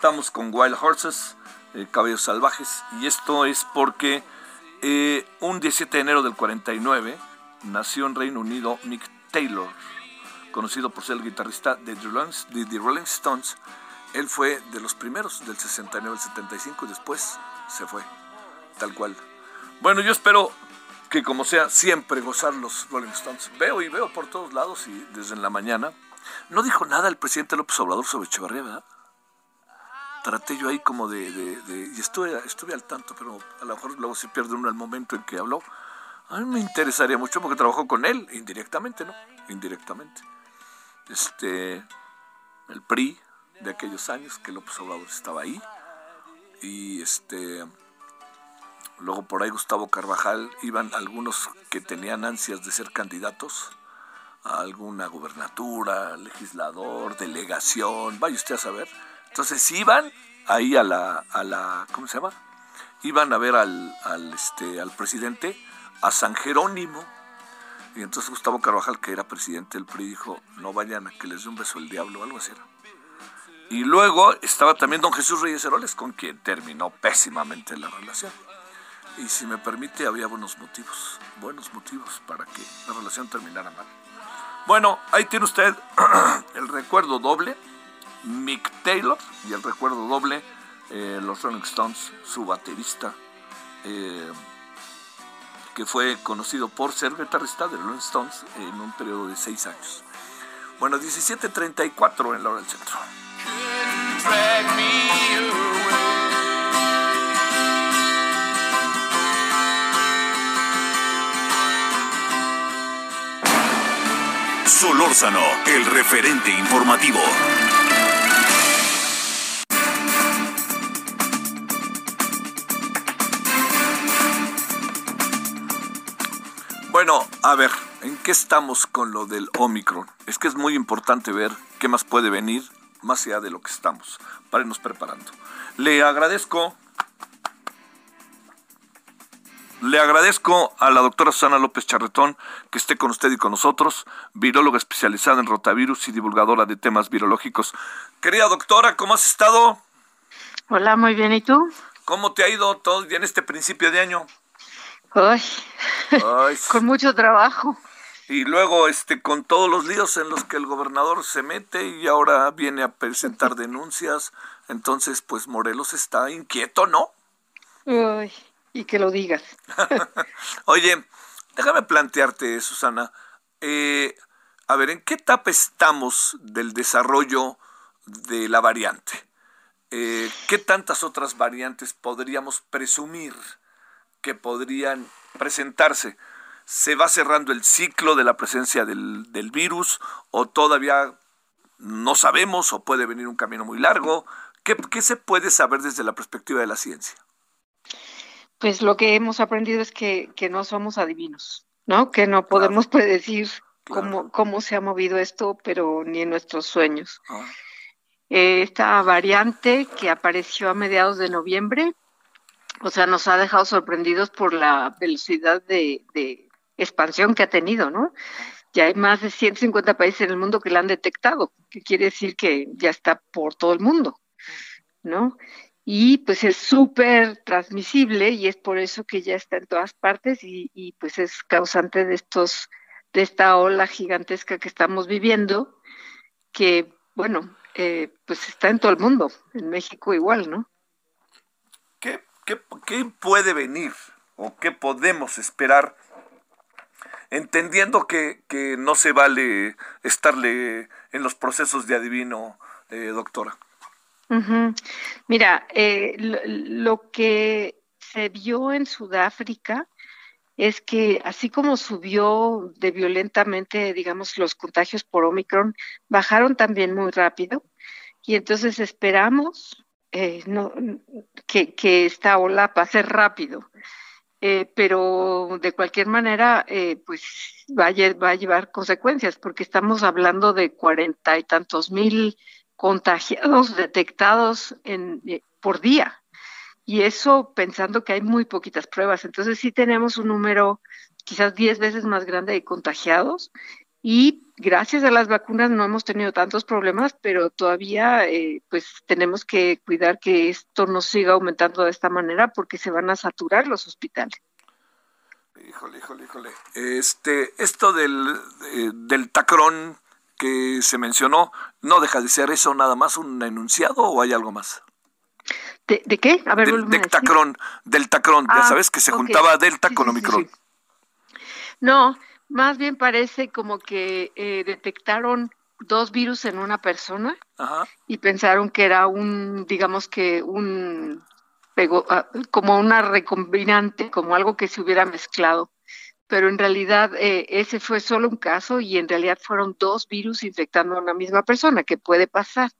Estamos con Wild Horses, eh, Caballos Salvajes, y esto es porque eh, un 17 de enero del 49 nació en Reino Unido Mick Taylor, conocido por ser el guitarrista de The Rolling, Stones. Él fue de los primeros, del 69 al 75, y después se fue, tal cual. Bueno, yo espero que como sea, siempre gozar los Rolling Stones. Veo y veo por todos lados y desde en la mañana. No dijo nada el presidente López Obrador sobre Echevarría, ¿verdad? Traté yo ahí como de... y estuve, estuve al tanto, pero a lo mejor luego se pierde uno el momento en que habló. A mí me interesaría mucho porque trabajó con él, indirectamente, ¿no? Indirectamente. Este, el PRI de aquellos años que López Obrador estaba ahí. Y este, luego por ahí Gustavo Carvajal, iban algunos que tenían ansias de ser candidatos a alguna gubernatura, legislador, delegación, vaya usted a saber. Entonces iban ahí a la, a la ¿cómo se llama? Iban a ver al, al, este, al presidente, a San Jerónimo. Y entonces Gustavo Carvajal, que era presidente del PRI, dijo, no vayan a que les dé un beso el diablo, algo así. Y luego estaba también don Jesús Reyes Heroles, con quien terminó pésimamente la relación. Y si me permite, había buenos motivos, buenos motivos para que la relación terminara mal. Bueno, ahí tiene usted el recuerdo doble, Mick Taylor, y el recuerdo doble, eh, los Rolling Stones, su baterista, eh, que fue conocido por ser guitarrista de Rolling Stones en un periodo de seis años. Bueno, 17.34 en la hora del centro. Solórzano, el referente informativo. A ver, ¿en qué estamos con lo del Omicron? Es que es muy importante ver qué más puede venir más allá de lo que estamos, para irnos preparando. Le agradezco, le agradezco a la doctora Susana López Charretón que esté con usted y con nosotros, viróloga especializada en rotavirus y divulgadora de temas virológicos. Querida doctora, ¿cómo has estado? Hola, muy bien. ¿Y tú? ¿Cómo te ha ido todo bien este principio de año? Ay, Ay, con mucho trabajo. Y luego, este, con todos los líos en los que el gobernador se mete y ahora viene a presentar denuncias, entonces, pues Morelos está inquieto, ¿no? Ay, y que lo digas. Oye, déjame plantearte, Susana, eh, a ver, ¿en qué etapa estamos del desarrollo de la variante? Eh, ¿Qué tantas otras variantes podríamos presumir que podrían presentarse? ¿Se va cerrando el ciclo de la presencia del, del virus o todavía no sabemos o puede venir un camino muy largo? ¿Qué, qué se puede saber desde la perspectiva de la ciencia? Pues lo que hemos aprendido es que, que no somos adivinos, ¿no? Que no podemos predecir Claro. cómo, cómo se ha movido esto, pero ni en nuestros sueños. Ah, Eh, esta variante que apareció a mediados de noviembre, o sea, nos ha dejado sorprendidos por la velocidad de, expansión que ha tenido, ¿no? Ya hay más de 150 países en el mundo que la han detectado, que quiere decir que ya está por todo el mundo, ¿no? Y pues es súper transmisible y es por eso que ya está en todas partes y, y pues es causante de estos, de esta ola gigantesca que estamos viviendo, que bueno, eh, pues está en todo el mundo, en México igual, ¿no? ¿Qué, puede venir o qué podemos esperar? Entendiendo que, que no se vale estarle en los procesos de adivino, eh, doctora. Mira, eh, lo, lo que se vio en Sudáfrica es que así como subió de violentamente, digamos, los contagios por Omicron, bajaron también muy rápido. Y entonces esperamos eh, no, que, esta ola pase rápido. Eh, pero de cualquier manera, eh, pues va a, lle- va a llevar consecuencias, porque estamos hablando de cuarenta y tantos mil contagiados detectados eh, por día. Y eso pensando que hay muy poquitas pruebas. Entonces sí tenemos un número quizás 10 veces más grande de contagiados y gracias a las vacunas no hemos tenido tantos problemas, pero todavía eh, pues tenemos que cuidar que esto no siga aumentando de esta manera porque se van a saturar los hospitales. Híjole, híjole, híjole. Este, esto del, eh, del tacrón que se mencionó, ¿no deja de ser eso nada más un enunciado o hay algo más? ¿De, de qué? A ver, Del, del tacrón, del tacrón, ya Ah, sabes que se juntaba Delta Sí, con sí, Omicron. sí. No, más bien parece como que eh, detectaron dos virus en una persona Ajá. y pensaron que era un, digamos que un, ah, como una recombinante, como algo que se hubiera mezclado. Pero en realidad eh, ese fue solo un caso y en realidad fueron dos virus infectando a una misma persona, que puede pasar.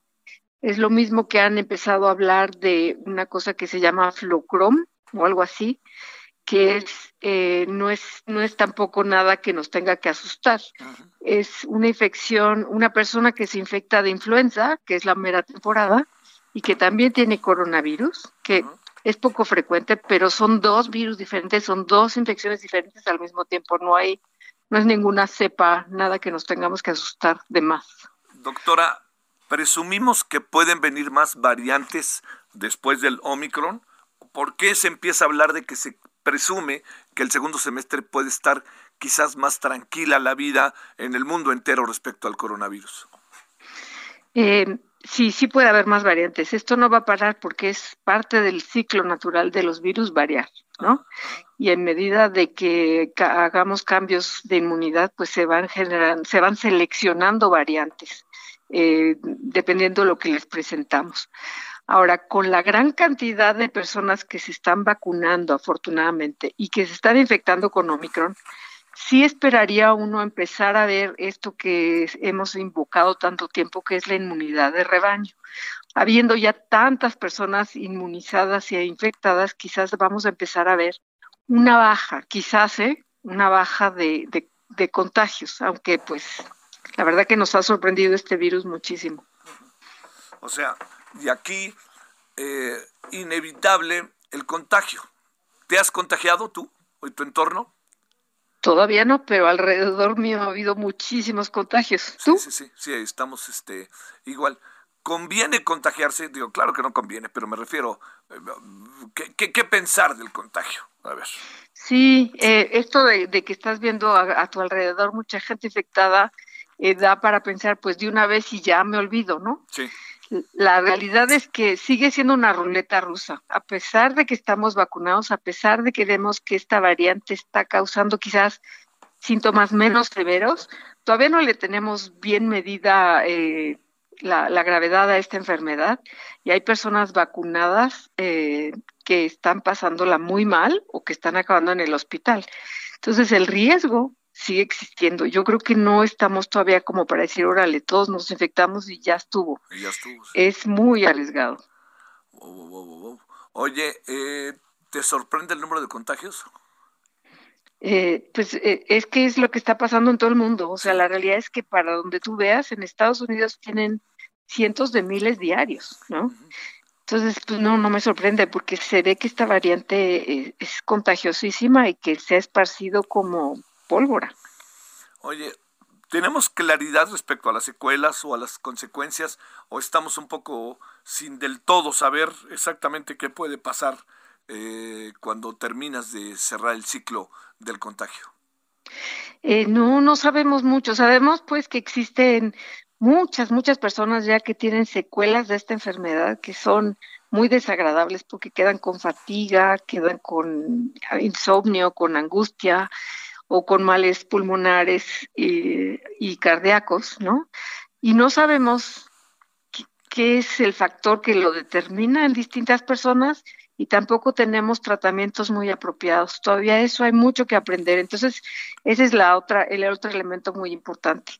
Es lo mismo que han empezado a hablar de una cosa que se llama flocrom o algo así, que es, eh, no es, no es tampoco nada que nos tenga que asustar. Es una infección, una persona que se infecta de influenza, que es la mera temporada, y que también tiene coronavirus, que es poco frecuente, pero son dos virus diferentes, son dos infecciones diferentes al mismo tiempo. No hay, no es ninguna cepa, nada que nos tengamos que asustar de más. Doctora, presumimos que pueden venir más variantes después del Omicron. ¿Por qué se empieza a hablar de que se presume que el segundo semestre puede estar quizás más tranquila la vida en el mundo entero respecto al coronavirus? Eh, sí, sí puede haber más variantes. Esto no va a parar porque es parte del ciclo natural de los virus variar, ¿no? Y en medida de que ca- hagamos cambios de inmunidad, pues se van generando, se van seleccionando variantes, eh, dependiendo de lo que les presentamos. Ahora, con la gran cantidad de personas que se están vacunando, afortunadamente, y que se están infectando con Omicron, sí esperaría uno empezar a ver esto que hemos invocado tanto tiempo, que es la inmunidad de rebaño. Habiendo ya tantas personas inmunizadas e infectadas, quizás vamos a empezar a ver una baja, quizás, ¿eh? Una baja de, de, de contagios, aunque pues la verdad que nos ha sorprendido este virus muchísimo. O sea, de aquí, eh, inevitable el contagio. ¿Te has contagiado tú o tu entorno? Todavía no, pero alrededor mío ha habido muchísimos contagios. ¿Tú? Sí, sí, sí, sí, estamos este, igual. ¿Conviene contagiarse? Digo, claro que no conviene, pero me refiero, eh, ¿qué, qué, qué pensar del contagio? A ver. Sí, eh, esto de, de que estás viendo a, a tu alrededor mucha gente infectada eh, da para pensar, pues de una vez y ya me olvido, ¿no? Sí. La realidad es que sigue siendo una ruleta rusa. A pesar de que estamos vacunados, a pesar de que vemos que esta variante está causando quizás síntomas menos severos, todavía no le tenemos bien medida eh, la, gravedad a esta enfermedad y hay personas vacunadas eh, que están pasándola muy mal o que están acabando en el hospital. Entonces el riesgo sigue existiendo. Yo creo que no estamos todavía como para decir, órale, todos nos infectamos y ya estuvo. Y ya estuvo sí. Es muy arriesgado. Wow, wow, wow, Oye, eh, ¿te sorprende el número de contagios? Eh, pues eh, es que es lo que está pasando en todo el mundo. O sea, la realidad es que para donde tú veas, en Estados Unidos tienen cientos de miles diarios, ¿no? Uh -huh. Entonces, pues no, no me sorprende porque se ve que esta variante eh, es contagiosísima y que se ha esparcido como pólvora. Oye, ¿tenemos claridad respecto a las secuelas o a las consecuencias o estamos un poco sin del todo saber exactamente qué puede pasar eh, cuando terminas de cerrar el ciclo del contagio? Eh, no, no sabemos mucho. Sabemos pues que existen muchas, muchas personas ya que tienen secuelas de esta enfermedad que son muy desagradables porque quedan con fatiga, quedan con insomnio, con angustia o con males pulmonares y, y cardíacos, ¿no? Y no sabemos qué, qué es el factor que lo determina en distintas personas y tampoco tenemos tratamientos muy apropiados. Todavía eso hay mucho que aprender. Entonces, ese es la otra, el otro elemento muy importante.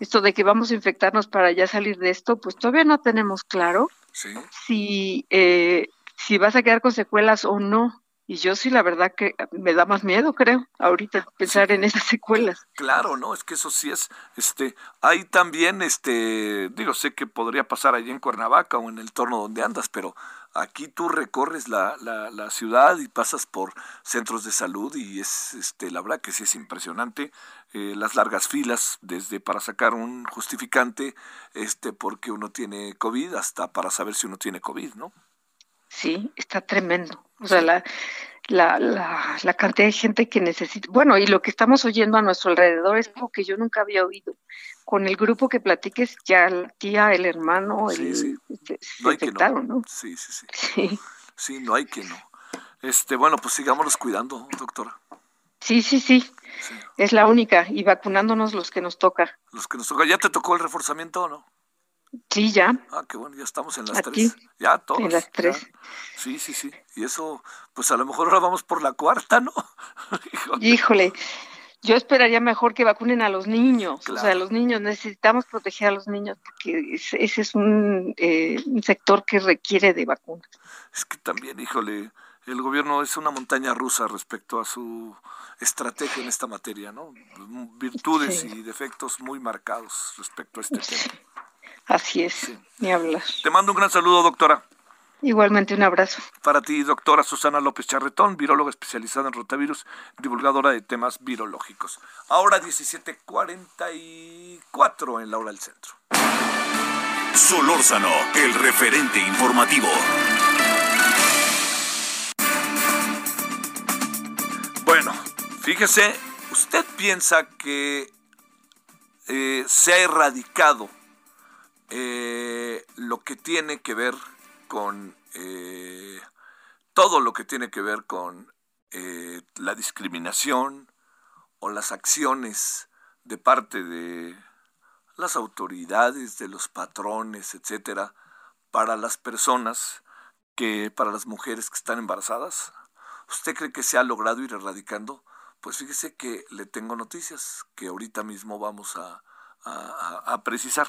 Esto de que vamos a infectarnos para ya salir de esto, pues todavía no tenemos claro sí. si, eh, si vas a quedar con secuelas o no. Y yo sí, la verdad que me da más miedo, creo, ahorita, pensar sí. en esas secuelas. Claro, no, es que eso sí es, este, hay también, este, digo, sé que podría pasar allí en Cuernavaca o en el torno donde andas, pero aquí tú recorres la, la, la, ciudad y pasas por centros de salud y es, este, la verdad que sí es impresionante eh, las largas filas desde para sacar un justificante, este, porque uno tiene COVID hasta para saber si uno tiene COVID, ¿no? Sí, está tremendo. O sea, la, la, la, la, cantidad de gente que necesita. Bueno, y lo que estamos oyendo a nuestro alrededor es algo que yo nunca había oído. Con el grupo que platiques, ya la tía, el hermano, sí, el, sí. Se, no hay infectaron, que no. ¿no? Sí, sí, sí, sí. Sí, no hay que no. Este, bueno, pues sigámonos cuidando, doctora. Sí, sí, sí. Es la única. Y vacunándonos los que nos toca. Los que nos toca. ¿Ya te tocó el reforzamiento o no? Sí, ya. Ah, qué bueno, ya estamos en las Aquí. tres. Ya todos. En las ya. tres. Sí, sí, sí. Y eso, pues a lo mejor ahora vamos por la cuarta, ¿no? Híjole. Híjole, yo esperaría mejor que vacunen a los niños. O sea, Claro. los niños, necesitamos proteger a los niños porque es- ese es un, eh, un sector que requiere de vacunas. Es que también, híjole, el gobierno es una montaña rusa respecto a su estrategia en esta materia, ¿no? Virtudes Sí. y defectos muy marcados respecto a este tema. Así es, ni hablar. Te mando un gran saludo, doctora. Igualmente un abrazo. Para ti, doctora Susana López Charretón, viróloga especializada en rotavirus, divulgadora de temas virológicos. Ahora 17:44 en la hora del centro. Solórzano, el referente informativo. Bueno, fíjese, ¿usted piensa que eh, se ha erradicado eh, lo que tiene que ver con eh, todo lo que tiene que ver con eh, la discriminación o las acciones de parte de las autoridades, de los patrones, etcétera, para las personas que, para las mujeres que están embarazadas? ¿Usted cree que se ha logrado ir erradicando? Pues fíjese que le tengo noticias que ahorita mismo vamos a, a- precisar.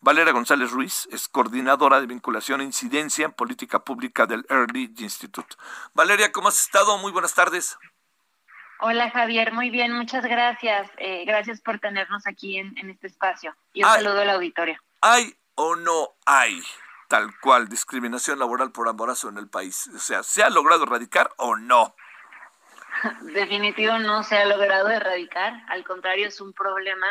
Valeria González Ruiz es coordinadora de vinculación e incidencia en política pública del Early Institute. Valeria, ¿cómo has estado? Muy buenas tardes. Hola Javier, muy bien, muchas gracias. Eh, gracias por tenernos aquí en, en este espacio. Y un Ay. saludo al auditorio. ¿Hay o no hay tal cual discriminación laboral por embarazo en el país? O sea, ¿se ha logrado erradicar o no? Definitivo no se ha logrado erradicar, al contrario es un problema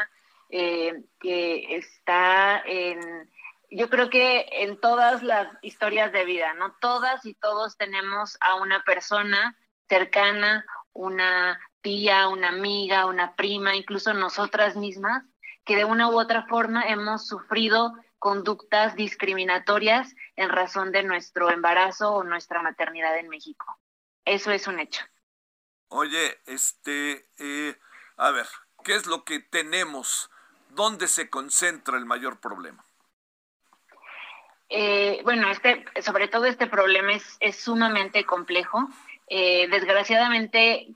eh, que está en, yo creo que en todas las historias de vida, ¿no? Todas y todos tenemos a una persona cercana, una tía, una amiga, una prima, incluso nosotras mismas, que de una u otra forma hemos sufrido conductas discriminatorias en razón de nuestro embarazo o nuestra maternidad en México. Eso es un hecho. Oye, este, eh, a ver, ¿qué es lo que tenemos? ¿Dónde se concentra el mayor problema? Eh, bueno, este, sobre todo este problema es, es sumamente complejo. Eh, desgraciadamente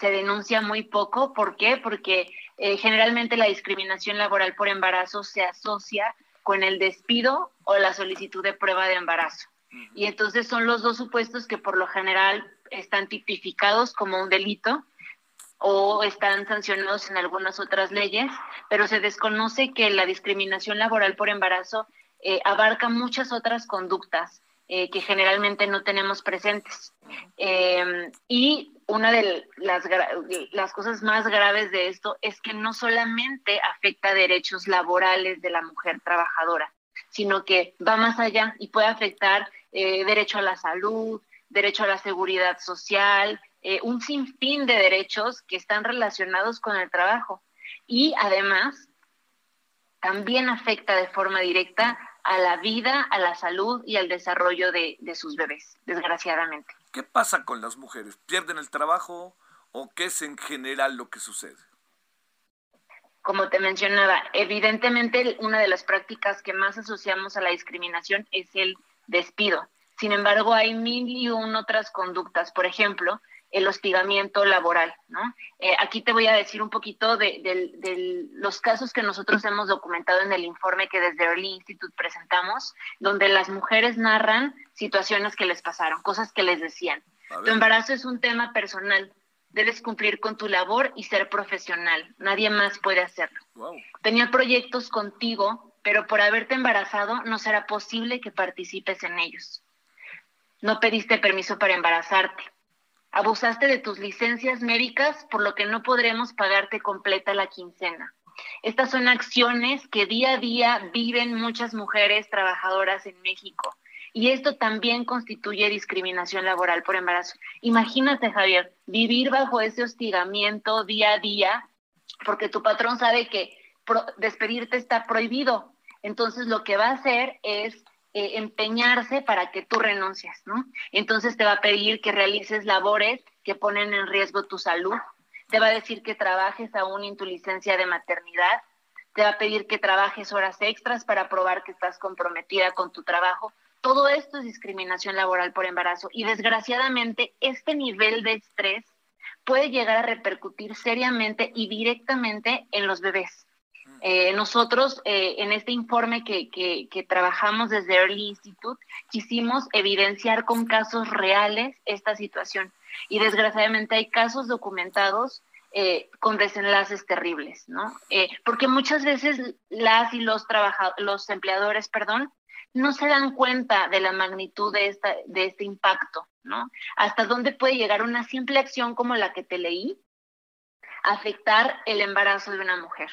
se denuncia muy poco. ¿Por qué? Porque eh, generalmente la discriminación laboral por embarazo se asocia con el despido o la solicitud de prueba de embarazo. Y entonces son los dos supuestos que por lo general están tipificados como un delito o están sancionados en algunas otras leyes, pero se desconoce que la discriminación laboral por embarazo eh, abarca muchas otras conductas eh, que generalmente no tenemos presentes. Eh, y una de las, las cosas más graves de esto es que no solamente afecta derechos laborales de la mujer trabajadora, sino que va más allá y puede afectar eh, derecho a la salud, derecho a la seguridad social, eh, un sinfín de derechos que están relacionados con el trabajo. Y además, también afecta de forma directa a la vida, a la salud y al desarrollo de, de sus bebés, desgraciadamente. ¿Qué pasa con las mujeres? ¿Pierden el trabajo o qué es en general lo que sucede? Como te mencionaba, evidentemente una de las prácticas que más asociamos a la discriminación es el despido. Sin embargo, hay mil y un otras conductas. Por ejemplo, el hostigamiento laboral, ¿no? Eh, aquí te voy a decir un poquito de, de- de los casos que nosotros hemos documentado en el informe que desde Early Institute presentamos, donde las mujeres narran situaciones que les pasaron, cosas que les decían. Tu embarazo es un tema personal. Debes cumplir con tu labor y ser profesional. Nadie más puede hacerlo. Tenía proyectos contigo, pero por haberte embarazado no será posible que participes en ellos. No pediste permiso para embarazarte. Abusaste de tus licencias médicas, por lo que no podremos pagarte completa la quincena. Estas son acciones que día a día viven muchas mujeres trabajadoras en México. Y esto también constituye discriminación laboral por embarazo. Imagínate, Javier, vivir bajo ese hostigamiento día a día, porque tu patrón sabe que despedirte está prohibido. Entonces lo que va a hacer es eh, empeñarse para que tú renuncies, ¿no? Entonces te va a pedir que realices labores que ponen en riesgo tu salud, te va a decir que trabajes aún en tu licencia de maternidad, te va a pedir que trabajes horas extras para probar que estás comprometida con tu trabajo. Todo esto es discriminación laboral por embarazo y desgraciadamente este nivel de estrés puede llegar a repercutir seriamente y directamente en los bebés. Eh, nosotros eh, en este informe que, que, que, trabajamos desde Early Institute quisimos evidenciar con casos reales esta situación y desgraciadamente hay casos documentados eh, con desenlaces terribles, ¿no? Eh, porque muchas veces las y los trabajadores, los empleadores, perdón, no se dan cuenta de la magnitud de, esta, de este impacto, ¿no? Hasta dónde puede llegar una simple acción como la que te leí, afectar el embarazo de una mujer.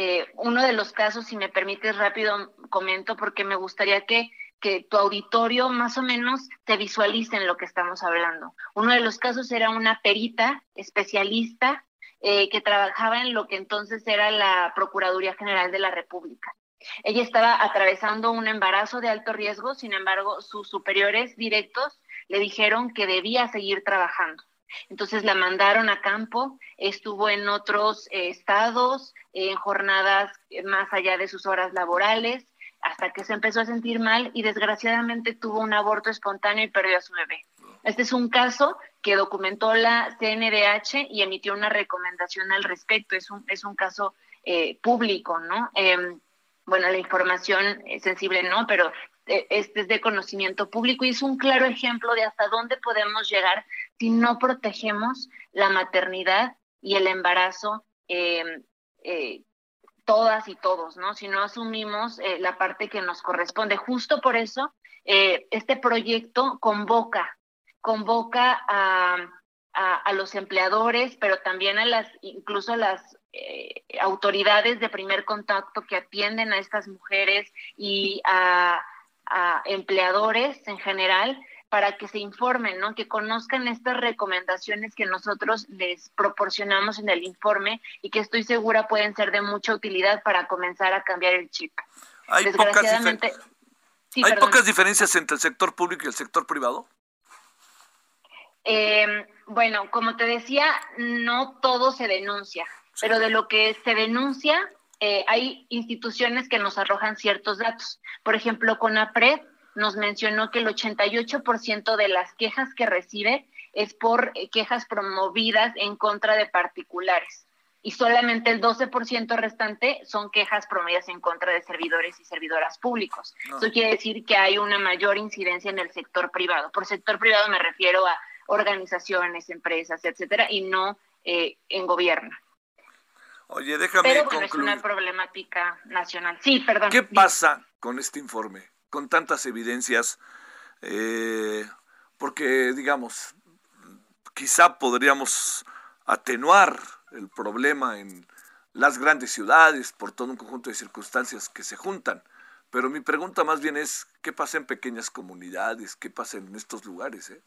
Eh, uno de los casos, si me permites rápido comento, porque me gustaría que, que tu auditorio más o menos te visualice en lo que estamos hablando. Uno de los casos era una perita especialista eh, que trabajaba en lo que entonces era la Procuraduría General de la República. Ella estaba atravesando un embarazo de alto riesgo, sin embargo, sus superiores directos le dijeron que debía seguir trabajando. Entonces la mandaron a campo, estuvo en otros eh, estados, en jornadas más allá de sus horas laborales, hasta que se empezó a sentir mal y desgraciadamente tuvo un aborto espontáneo y perdió a su bebé. Este es un caso que documentó la CNDH y emitió una recomendación al respecto. Es un, es un caso eh, público, ¿no? Eh, bueno, la información sensible no, pero eh, este es de conocimiento público y es un claro ejemplo de hasta dónde podemos llegar si no protegemos la maternidad y el embarazo eh, eh, todas y todos, ¿no? Si no asumimos eh, la parte que nos corresponde. Justo por eso, este proyecto convoca, convoca a, a, los empleadores, pero también a las, incluso a las autoridades de primer contacto que atienden a estas mujeres y a, a empleadores en general para que se informen, ¿no? Que conozcan estas recomendaciones que nosotros les proporcionamos en el informe y que estoy segura pueden ser de mucha utilidad para comenzar a cambiar el chip. Hay, pocas, difer sí, ¿hay pocas diferencias entre el sector público y el sector privado. Eh, bueno, como te decía, no todo se denuncia, sí. pero de lo que se denuncia, eh, hay instituciones que nos arrojan ciertos datos. Por ejemplo, con APRED nos mencionó que el 88% de las quejas que recibe es por eh, quejas promovidas en contra de particulares y solamente el 12% restante son quejas promovidas en contra de servidores y servidoras públicos. No. Eso quiere decir que hay una mayor incidencia en el sector privado. Por sector privado me refiero a organizaciones, empresas, etcétera, y no eh, en gobierno. Oye, déjame Pero bueno, concluir. es una problemática nacional. Sí, perdón. ¿Qué pasa con este informe? Con tantas evidencias, eh, porque, digamos, quizá podríamos atenuar el problema en las grandes ciudades por todo un conjunto de circunstancias que se juntan. Pero mi pregunta más bien es, ¿qué pasa en pequeñas comunidades? ¿Qué pasa en estos lugares? Eh?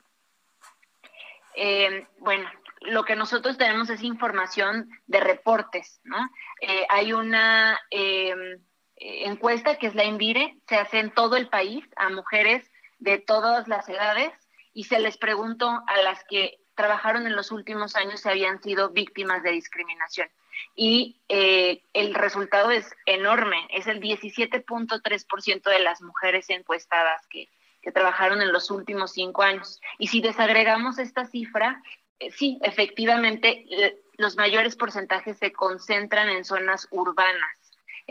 Eh, bueno, lo que nosotros tenemos es información de reportes, ¿no? Eh, hay una eh, encuesta que es la Envire, se hace en todo el país a mujeres de todas las edades y se les preguntó a las que trabajaron en los últimos años si habían sido víctimas de discriminación. Y eh, el resultado es enorme, es el 17.3% de las mujeres encuestadas que, que trabajaron en los últimos cinco años. Y si desagregamos esta cifra, eh, sí, efectivamente, eh, los mayores porcentajes se concentran en zonas urbanas.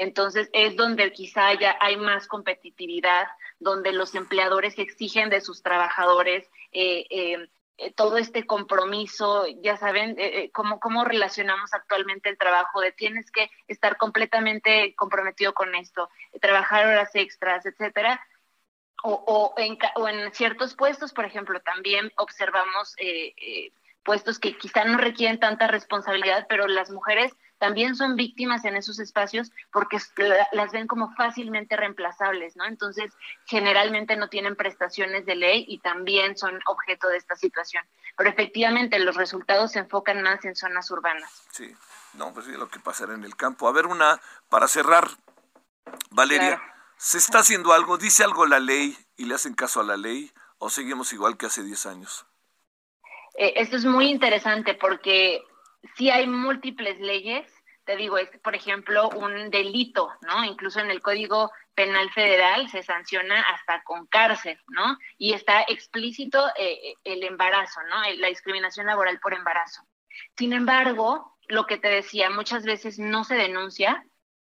Entonces es donde quizá ya hay más competitividad, donde los empleadores exigen de sus trabajadores eh, eh, todo este compromiso, ya saben, eh, cómo, cómo relacionamos actualmente el trabajo, de tienes que estar completamente comprometido con esto, trabajar horas extras, etcétera. O, en, o en ciertos puestos, por ejemplo, también observamos eh, eh, puestos que quizá no requieren tanta responsabilidad, pero las mujeres también son víctimas en esos espacios porque las ven como fácilmente reemplazables, ¿no? Entonces, generalmente no tienen prestaciones de ley y también son objeto de esta situación. Pero efectivamente los resultados se enfocan más en zonas urbanas. Sí, no, pues sí, lo que pasará en el campo. A ver, una, para cerrar, Valeria, claro. ¿se está haciendo algo? ¿Dice algo la ley y le hacen caso a la ley o seguimos igual que hace 10 años? Eh, esto es muy interesante porque sí hay múltiples leyes, te digo, es por ejemplo un delito, ¿no? Incluso en el Código Penal Federal se sanciona hasta con cárcel, ¿no? Y está explícito eh, el embarazo, ¿no? La discriminación laboral por embarazo. Sin embargo, lo que te decía, muchas veces no se denuncia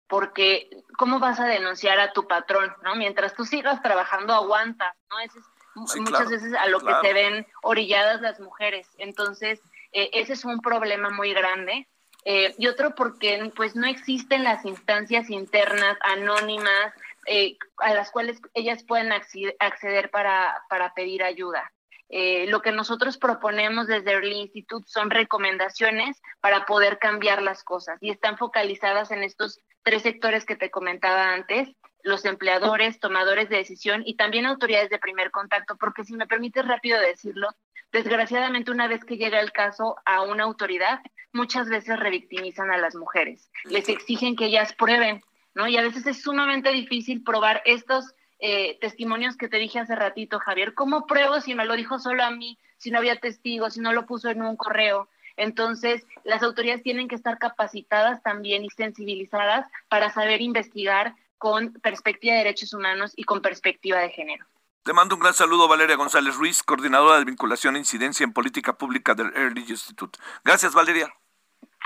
porque ¿cómo vas a denunciar a tu patrón, no? Mientras tú sigas trabajando aguantas, ¿no? es muchas veces a lo que se ven orilladas las mujeres. Entonces, eh, ese es un problema muy grande. Eh, y otro porque pues no existen las instancias internas anónimas eh, a las cuales ellas pueden acceder para, para pedir ayuda. Eh, lo que nosotros proponemos desde Early Institute son recomendaciones para poder cambiar las cosas y están focalizadas en estos tres sectores que te comentaba antes, los empleadores, tomadores de decisión y también autoridades de primer contacto, porque si me permites rápido decirlo, desgraciadamente una vez que llega el caso a una autoridad, muchas veces revictimizan a las mujeres, les exigen que ellas prueben, ¿no? Y a veces es sumamente difícil probar estos eh, testimonios que te dije hace ratito, Javier. ¿Cómo pruebo si me lo dijo solo a mí, si no había testigos, si no lo puso en un correo? Entonces, las autoridades tienen que estar capacitadas también y sensibilizadas para saber investigar con perspectiva de derechos humanos y con perspectiva de género. Te mando un gran saludo, Valeria González Ruiz, coordinadora de vinculación e incidencia en política pública del Early Institute. Gracias, Valeria.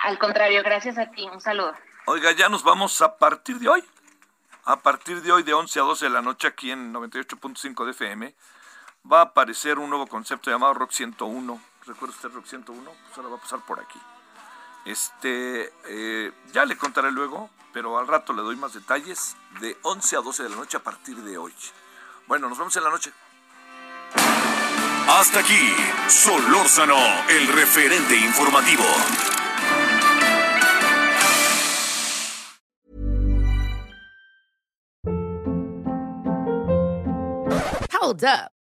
Al contrario, gracias a ti. Un saludo. Oiga, ya nos vamos a partir de hoy a partir de hoy de 11 a 12 de la noche aquí en 98.5 de FM, va a aparecer un nuevo concepto llamado Rock 101. ¿Recuerda usted Rock 101? Pues ahora va a pasar por aquí. Este, eh, ya le contaré luego, pero al rato le doy más detalles de 11 a 12 de la noche a partir de hoy. Bueno, nos vemos en la noche. Hasta aquí, Solórzano, el referente informativo. Hold up.